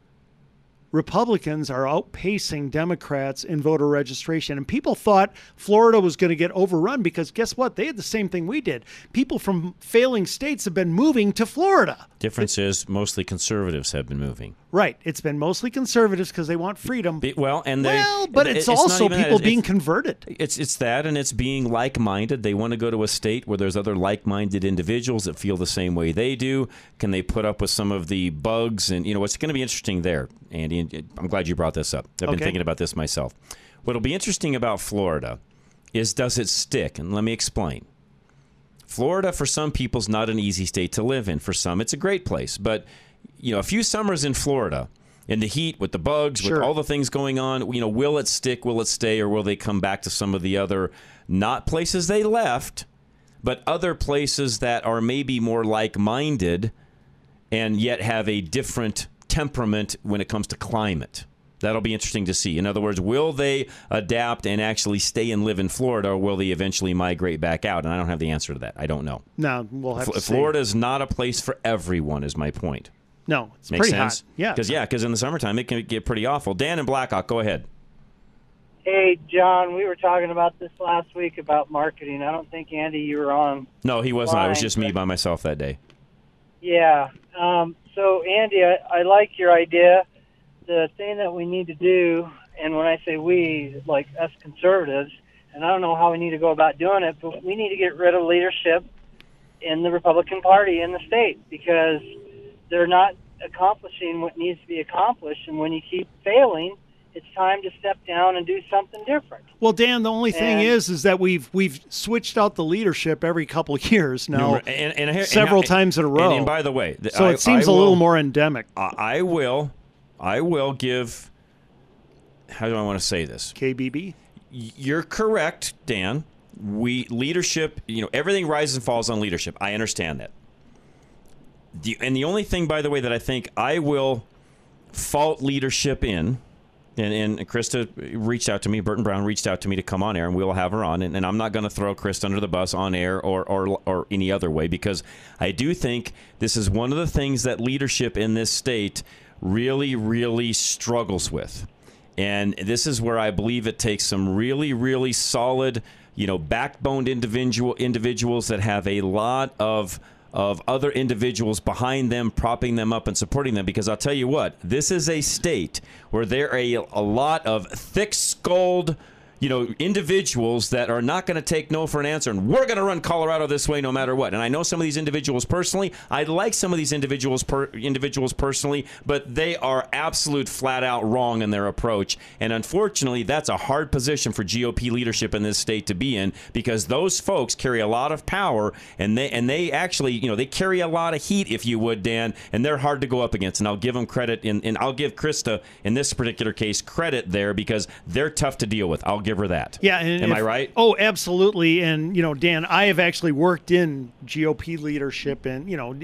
Republicans are outpacing Democrats in voter registration. And people thought Florida was going to get overrun because guess what? They had the same thing we did. People from failing states have been moving to Florida. Difference is mostly conservatives have been moving. Right. It's been mostly conservatives because they want freedom. Be- Well, and they well, but it- it's, also that. people It's- being it's- converted. It's it's that, and it's being like-minded. They want to go to a state where there's other like-minded individuals that feel the same way they do. Can they put up with some of the bugs? And you know, what's going to be interesting there, Andy. And I'm glad you brought this up. I've been thinking about this myself. What'll be interesting about Florida is does it stick? And let me explain. Florida, for some people, is not an easy state to live in. For some, it's a great place. But you know, a few summers in Florida, in the heat, with the bugs, Sure. with all the things going on, you know, will it stick? Will it stay? Or will they come back to some of the other not places they left, but other places that are maybe more like-minded, and yet have a different temperament when it comes to climate? That'll be interesting to see. In other words, will they adapt and actually stay and live in Florida, or will they eventually migrate back out? And I don't have the answer to that. I don't know. No, we'll have Fl- to see. Florida is not a place for everyone, is my point. No, it's Makes pretty sense? hot. Yeah. Because yeah, because in the summertime it can get pretty awful. Dan and Blackhawk, go ahead. Hey, John, we were talking about this last week about marketing. I don't think, Andy, you were on. No, he wasn't. It was just me by myself that day. Yeah. Um, so, Andy, I, I like your idea. The thing that we need to do, and when I say we, like us conservatives, and I don't know how we need to go about doing it, but we need to get rid of leadership in the Republican Party in the state because they're not accomplishing what needs to be accomplished. And when you keep failing, it's time to step down and do something different. Well, Dan, the only thing And- is, is that we've we've switched out the leadership every couple of years now, and, and, and- several and- times in a row. And, and by the way, th- so I- it seems I a little more endemic. I I will, I will give. How do I want to say this? KBB. You're correct, Dan. We leadership. You know, everything rises and falls on leadership. I understand that. The, and the only thing, by the way, that I think I will fault leadership in, and, and Kristi reached out to me, Burton Brown reached out to me to come on air, and we'll have her on. And, and I'm not going to throw Kristi under the bus on air or, or, or any other way because I do think this is one of the things that leadership in this state really, really struggles with. And this is where I believe it takes some really, really solid, you know, backboned individual individuals that have a lot of of other individuals behind them, propping them up and supporting them. Because I'll tell you what, this is a state where there are a, a lot of thick-skulled, you know, individuals that are not going to take no for an answer, and we're going to run Colorado this way no matter what. And I know some of these individuals personally. I like some of these individuals per, individuals personally, but they are absolute flat out wrong in their approach. And unfortunately, that's a hard position for GOP leadership in this state to be in because those folks carry a lot of power, and they and they actually, you know, they carry a lot of heat, if you would, Dan, and they're hard to go up against. And I'll give them credit, in, and I'll give Kristi in this particular case credit there because they're tough to deal with. I'll give her that. Yeah, and am if- I right? Oh, absolutely. And you know, Dan, I have actually worked in GOP leadership, and you know,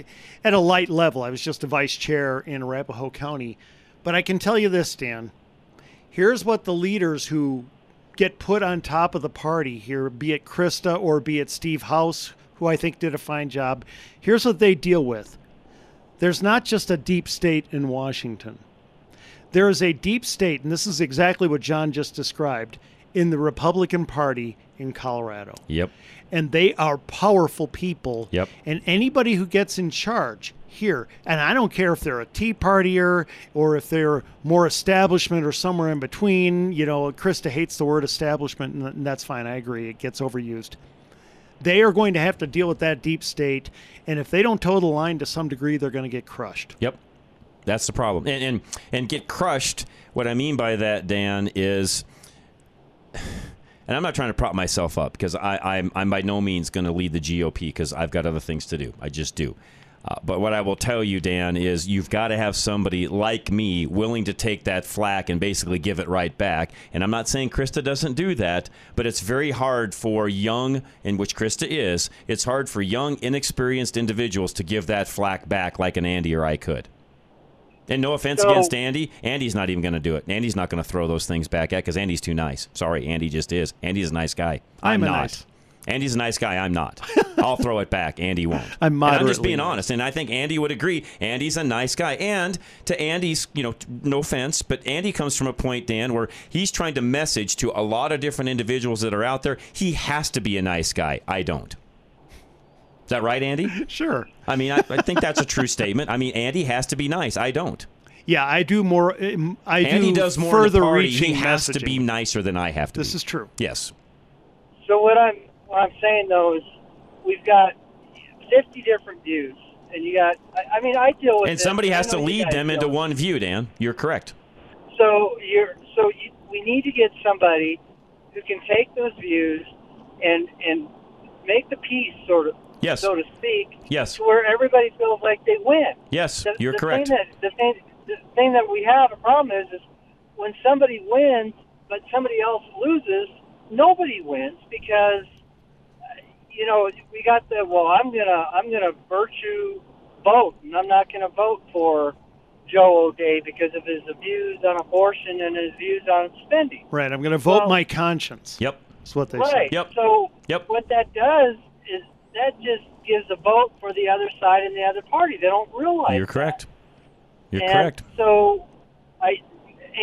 at a light level. I was just a vice chair in Arapahoe County, but I can tell you this, Dan. Here's what the leaders who get put on top of the party here, be it Kristi or be it Steve House, who I think did a fine job. Here's what they deal with. There's not just a deep state in Washington. There is a deep state, and this is exactly what John just described, in the Republican Party in Colorado. Yep. And they are powerful people. Yep. And anybody who gets in charge here, and I don't care if they're a Tea Partier or if they're more establishment or somewhere in between. You know, Kristi hates the word establishment, and that's fine. I agree. It gets overused. They are going to have to deal with that deep state. And if they don't toe the line to some degree, they're going to get crushed. Yep. That's the problem. And, and and get crushed. What I mean by that, Dan, is and I'm not trying to prop myself up because I, I'm, I'm by no means going to lead the GOP because I've got other things to do. I just do. Uh, but what I will tell you, Dan, is you've got to have somebody like me willing to take that flack and basically give it right back. And I'm not saying Kristi doesn't do that, but it's very hard for young, in which Kristi is, it's hard for young, inexperienced individuals to give that flack back like an Andy or I could. And no offense So- against Andy, Andy's not even going to do it. Andy's not going to throw those things back at because Andy's too nice. Sorry, Andy just is. Andy's a nice guy. I'm I'm, not. nice- Andy's a nice guy. I'm not. I'll throw it back. Andy won't. I'm And I'm just being honest, and I think Andy would agree. Andy's a nice guy, and to Andy's, you know, no offense, but Andy comes from a point, Dan, where he's trying to message to a lot of different individuals that are out there. He has to be a nice guy. I don't. Is that right, Andy? Sure. I mean, I, I think that's a true statement. I mean, Andy has to be nice. I don't. Yeah, I do more. um, I Andy do does more in the further party. reaching He has to be nicer than I have to. This be. is true. Yes. So what I'm what I'm saying though is we've got 50 different views, and you got. I, I mean, I deal with And this, somebody has to lead them into one view, Dan. You're correct. So you're so you, we need to get somebody who can take those views and and make the peace sort of Yes. so to speak Yes. to where everybody feels like they win. Yes, The, you're the correct. Thing that, the thing the thing that we have a problem is is when somebody wins but somebody else loses, nobody wins because uh, you know we got the well I'm gonna I'm gonna virtue vote and I'm not gonna vote for Joe O'Dea because of his views on abortion and his views on spending. Right. I'm going to vote Well- my conscience. Yep. That's what they right. say. Yep. So Yep. what that does is that just gives a vote for the other side and the other party. They don't realize. You're correct. You're and correct. So, I,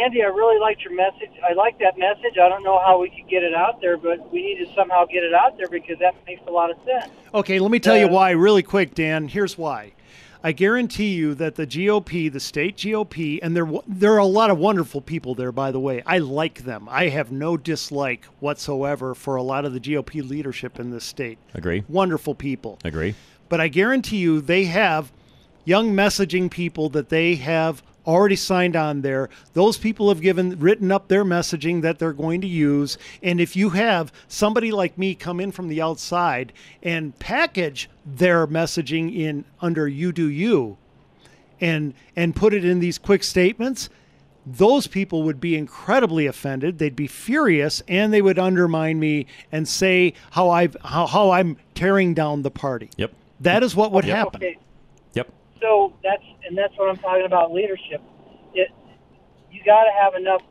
Andy, I really liked your message. I like that message. I don't know how we could get it out there, but we need to somehow get it out there because that makes a lot of sense. Okay, let me tell you Uh, why really quick, Dan. Here's why. I guarantee you that the GOP, the state GOP, and there there are a lot of wonderful people there. By the way, I like them. I have no dislike whatsoever for a lot of the GOP leadership in this state. Agree. Wonderful people. Agree. But I guarantee you, they have young messaging people that they have already signed on there. Those people have given written up their messaging that they're going to use. And if you have somebody like me come in from the outside and package their messaging in under you do you and and put it in these quick statements, those people would be incredibly offended. They'd be furious and they would undermine me and say how I've how, how I'm tearing down the party. Yep. That is what would Okay, happen. Okay. Yep. So that's and that's what I'm talking about leadership. It you got to have enough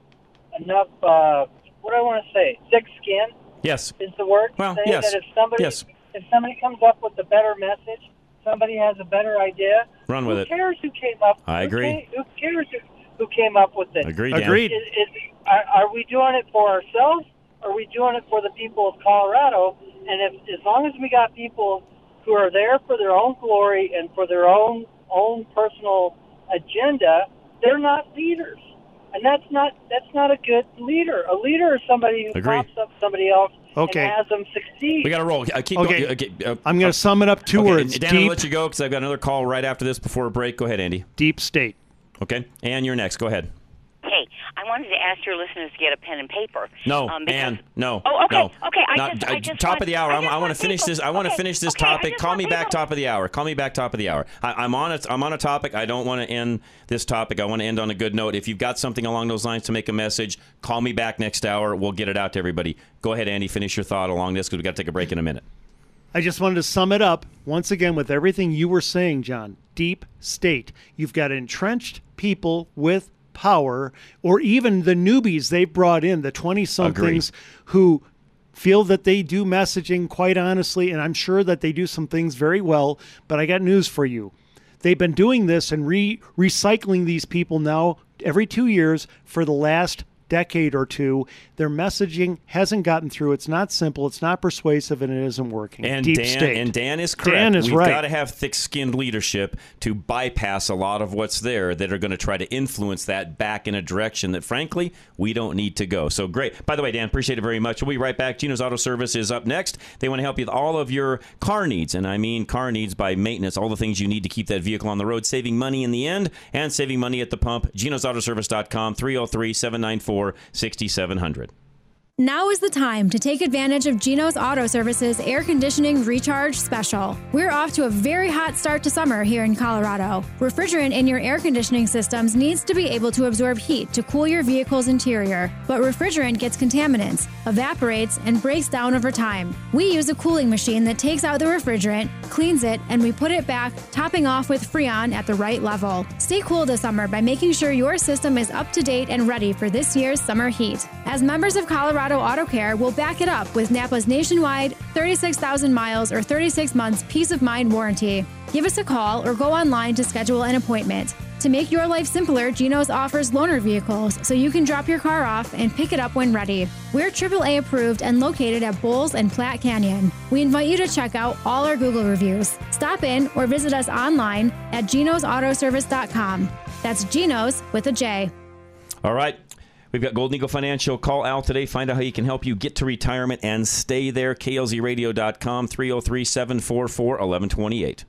enough. Uh, what do I want to say? Thick skin Yes. is the word. to Well, say yes. That if somebody Yes. if somebody comes up with a better message, somebody has a better idea. Run with who it. Who cares who came up? I who agree. ca- Who cares who, who came up with it? Agreed, Dan. Agreed. Is, is, are, are we doing it for ourselves? Or are we doing it for the people of Colorado? And if as long as we got people who are there for their own glory and for their own own personal agenda, they're not leaders. And that's not that's not a good leader. A leader is somebody who Agreed. props up somebody else Okay. and has them succeed. We got to roll. Uh, keep Okay. going. Okay. uh, I'm going to sum it up two okay, words. Dan, I'll let you go because I've got another call right after this before a break. Go ahead, Andy. deep state. Okay. And you're next. Go ahead. Hey, I wanted to ask your listeners to get a pen and paper. No, um, because- Ann, no. Oh, okay, no. okay. I Not- just, I just top want, of the hour. I, I, I want want to finish people- this. I want to finish this okay, topic. Call want me back top of the hour. Call me back top of the hour. I, I'm on it. I'm on a topic. I don't want to end this topic. I want to end on a good note. If you've got something along those lines to make a message, call me back next hour. We'll get it out to everybody. Go ahead, Andy. Finish your thought along this because we got to take a break in a minute. I just wanted to sum it up once again with everything you were saying, John. Deep state. You've got entrenched people with power, or even the newbies they've brought in, the 20 somethings who feel that they do messaging quite honestly, and I'm sure that they do some things very well. But I got news for you. They've been doing this and re- recycling these people now every two years for the last decade or two. Their messaging hasn't gotten through. It's not simple. It's not persuasive, and it isn't working. And Deep Dan state. and Dan is correct. Dan is We've right. got to have thick-skinned leadership to bypass a lot of what's there that are going to try to influence that back in a direction that, frankly, we don't need to go. So great. By the way, Dan, appreciate it very much. We'll be right back. Geno's Auto Service is up next. They want to help you with all of your car needs, and I mean car needs by maintenance, all the things you need to keep that vehicle on the road, saving money in the end and saving money at the pump. genosautoservice.com, 303 794 6700. Now is the time to take advantage of Geno's Auto Services air conditioning recharge special. We're off to a very hot start to summer here in Colorado. Refrigerant in your air conditioning systems needs to be able to absorb heat to cool your vehicle's interior, but refrigerant gets contaminants, evaporates, and breaks down over time. We use a cooling machine that takes out the refrigerant, cleans it, and we put it back, topping off with Freon at the right level. Stay cool this summer by making sure your system is up to date and ready for this year's summer heat. As members of Colorado Auto Care will back it up with Napa's nationwide 36,000 miles or 36 months peace of mind warranty. Give us a call or go online to schedule an appointment. To make your life simpler, Geno's offers loaner vehicles so you can drop your car off and pick it up when ready. We're AAA approved and located at Bowles and Platte Canyon. We invite you to check out all our Google reviews. Stop in or visit us online at genosautoservice.com. That's Genos with a J. All right. We've got Golden Eagle Financial. Call Al today. Find out how he can help you get to retirement and stay there. KLZradio.com, 303 744 1128.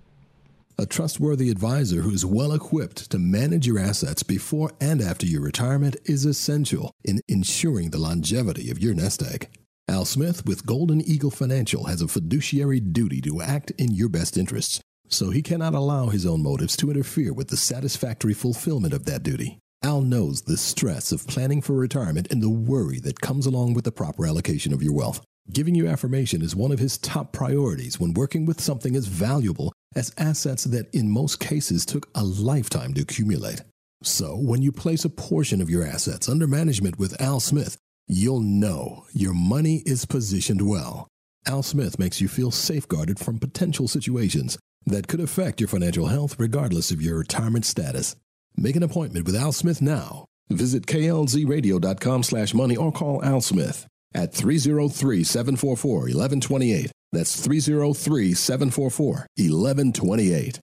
A trustworthy advisor who's well equipped to manage your assets before and after your retirement is essential in ensuring the longevity of your nest egg. Al Smith with Golden Eagle Financial has a fiduciary duty to act in your best interests, so he cannot allow his own motives to interfere with the satisfactory fulfillment of that duty. Al knows the stress of planning for retirement and the worry that comes along with the proper allocation of your wealth. Giving you affirmation is one of his top priorities when working with something as valuable as assets that in most cases took a lifetime to accumulate. So, when you place a portion of your assets under management with Al Smith, you'll know your money is positioned well. Al Smith makes you feel safeguarded from potential situations that could affect your financial health regardless of your retirement status. Make an appointment with Al Smith now. Visit klzradio.com slash money or call Al Smith at 303-744-1128. That's 303-744-1128.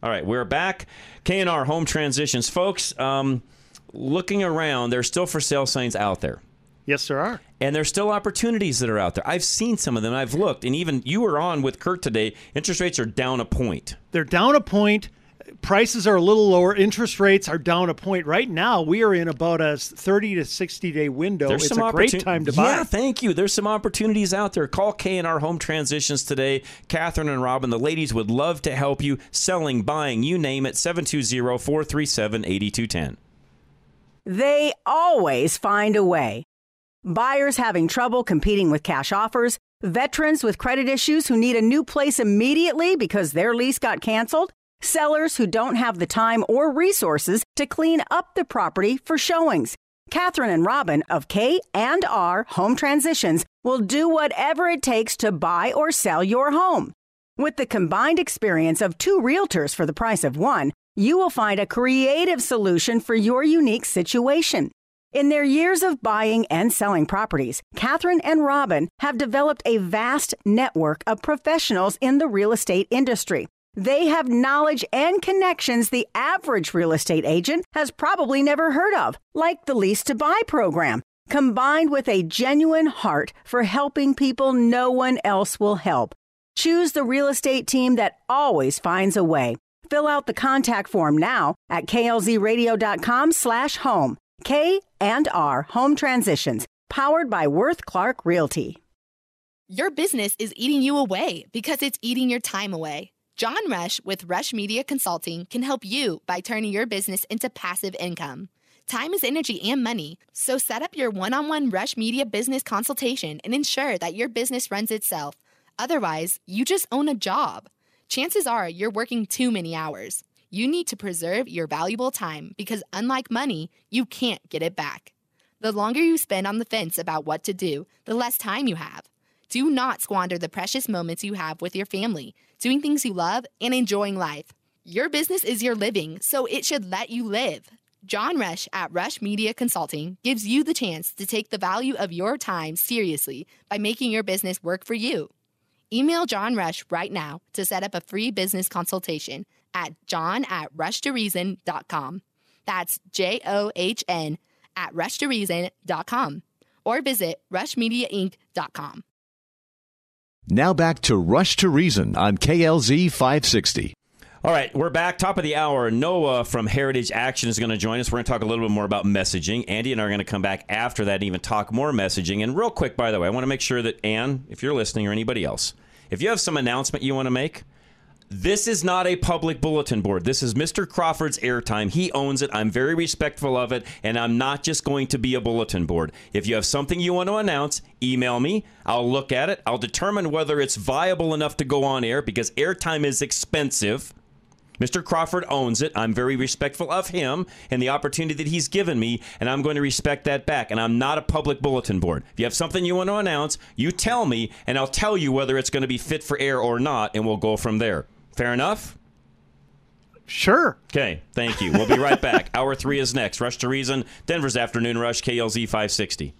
All right, we're back. K&R Home Transitions. Folks, um, looking around, there's still for sale signs out there. Yes, there are. And there's still opportunities that are out there. I've seen some of them. I've looked, and even you were on with Kurt today. Interest rates are down a point. They're down a point prices are a little lower. Interest rates are down a point. Right now, we are in about a 30 to 60 day window. There's it's some a great time to buy. yeah, thank you. There's some opportunities out there. Call K&R Home Transitions today. Catherine and Robin, the ladies would love to help you selling, buying, you name it. 720-437-8210. They always find a way. Buyers having trouble competing with cash offers, veterans with credit issues who need a new place immediately because their lease got canceled, sellers who don't have the time or resources to clean up the property for showings. Catherine and Robin of K and R Home Transitions will do whatever it takes to buy or sell your home. With the combined experience of two realtors for the price of one, you will find a creative solution for your unique situation. In their years of buying and selling properties, Catherine and Robin have developed a vast network of professionals in the real estate industry. They have knowledge and connections the average real estate agent has probably never heard of, like the Lease to Buy program, combined with a genuine heart for helping people no one else will help. Choose the real estate team that always finds a way. Fill out the contact form now at klzradio.com slash home. K and R Home Transitions, powered by Worth Clark Realty. Your business is eating you away because it's eating your time away. John Rush with Rush Media Consulting can help you by turning your business into passive income. Time is energy and money, so set up your one on one Rush Media business consultation and ensure that your business runs itself. Otherwise, you just own a job. Chances are you're working too many hours. You need to preserve your valuable time because, unlike money, you can't get it back. The longer you spend on the fence about what to do, the less time you have. Do not squander the precious moments you have with your family, doing things you love, and enjoying life. Your business is your living, so it should let you live. John Rush at Rush Media Consulting gives you the chance to take the value of your time seriously by making your business work for you. Email John Rush right now to set up a free business consultation at john at rushtoreason.com. That's J O H N at rushtoreason.com or visit rushmediainc.com. Now back to Rush to Reason on KLZ 560. All right, we're back. Top of the hour. Noah from Heritage Action is going to join us. We're going to talk a little bit more about messaging. Andy and I are going to come back after that and even talk more messaging. And real quick, by the way, I want to make sure that Ann, if you're listening, or anybody else, if you have some announcement you want to make, this is not a public bulletin board. This is Mr. Crawford's airtime. He owns it. I'm very respectful of it, and I'm not just going to be a bulletin board. If you have something you want to announce, email me. I'll look at it. I'll determine whether it's viable enough to go on air because airtime is expensive. Mr. Crawford owns it. I'm very respectful of him and the opportunity that he's given me, and I'm going to respect that back. And I'm not a public bulletin board. If you have something you want to announce, you tell me, and I'll tell you whether it's going to be fit for air or not, and we'll go from there. Fair enough? Sure. Okay, thank you. We'll be right back. Hour three is next. Rush to Reason, Denver's Afternoon Rush, KLZ 560.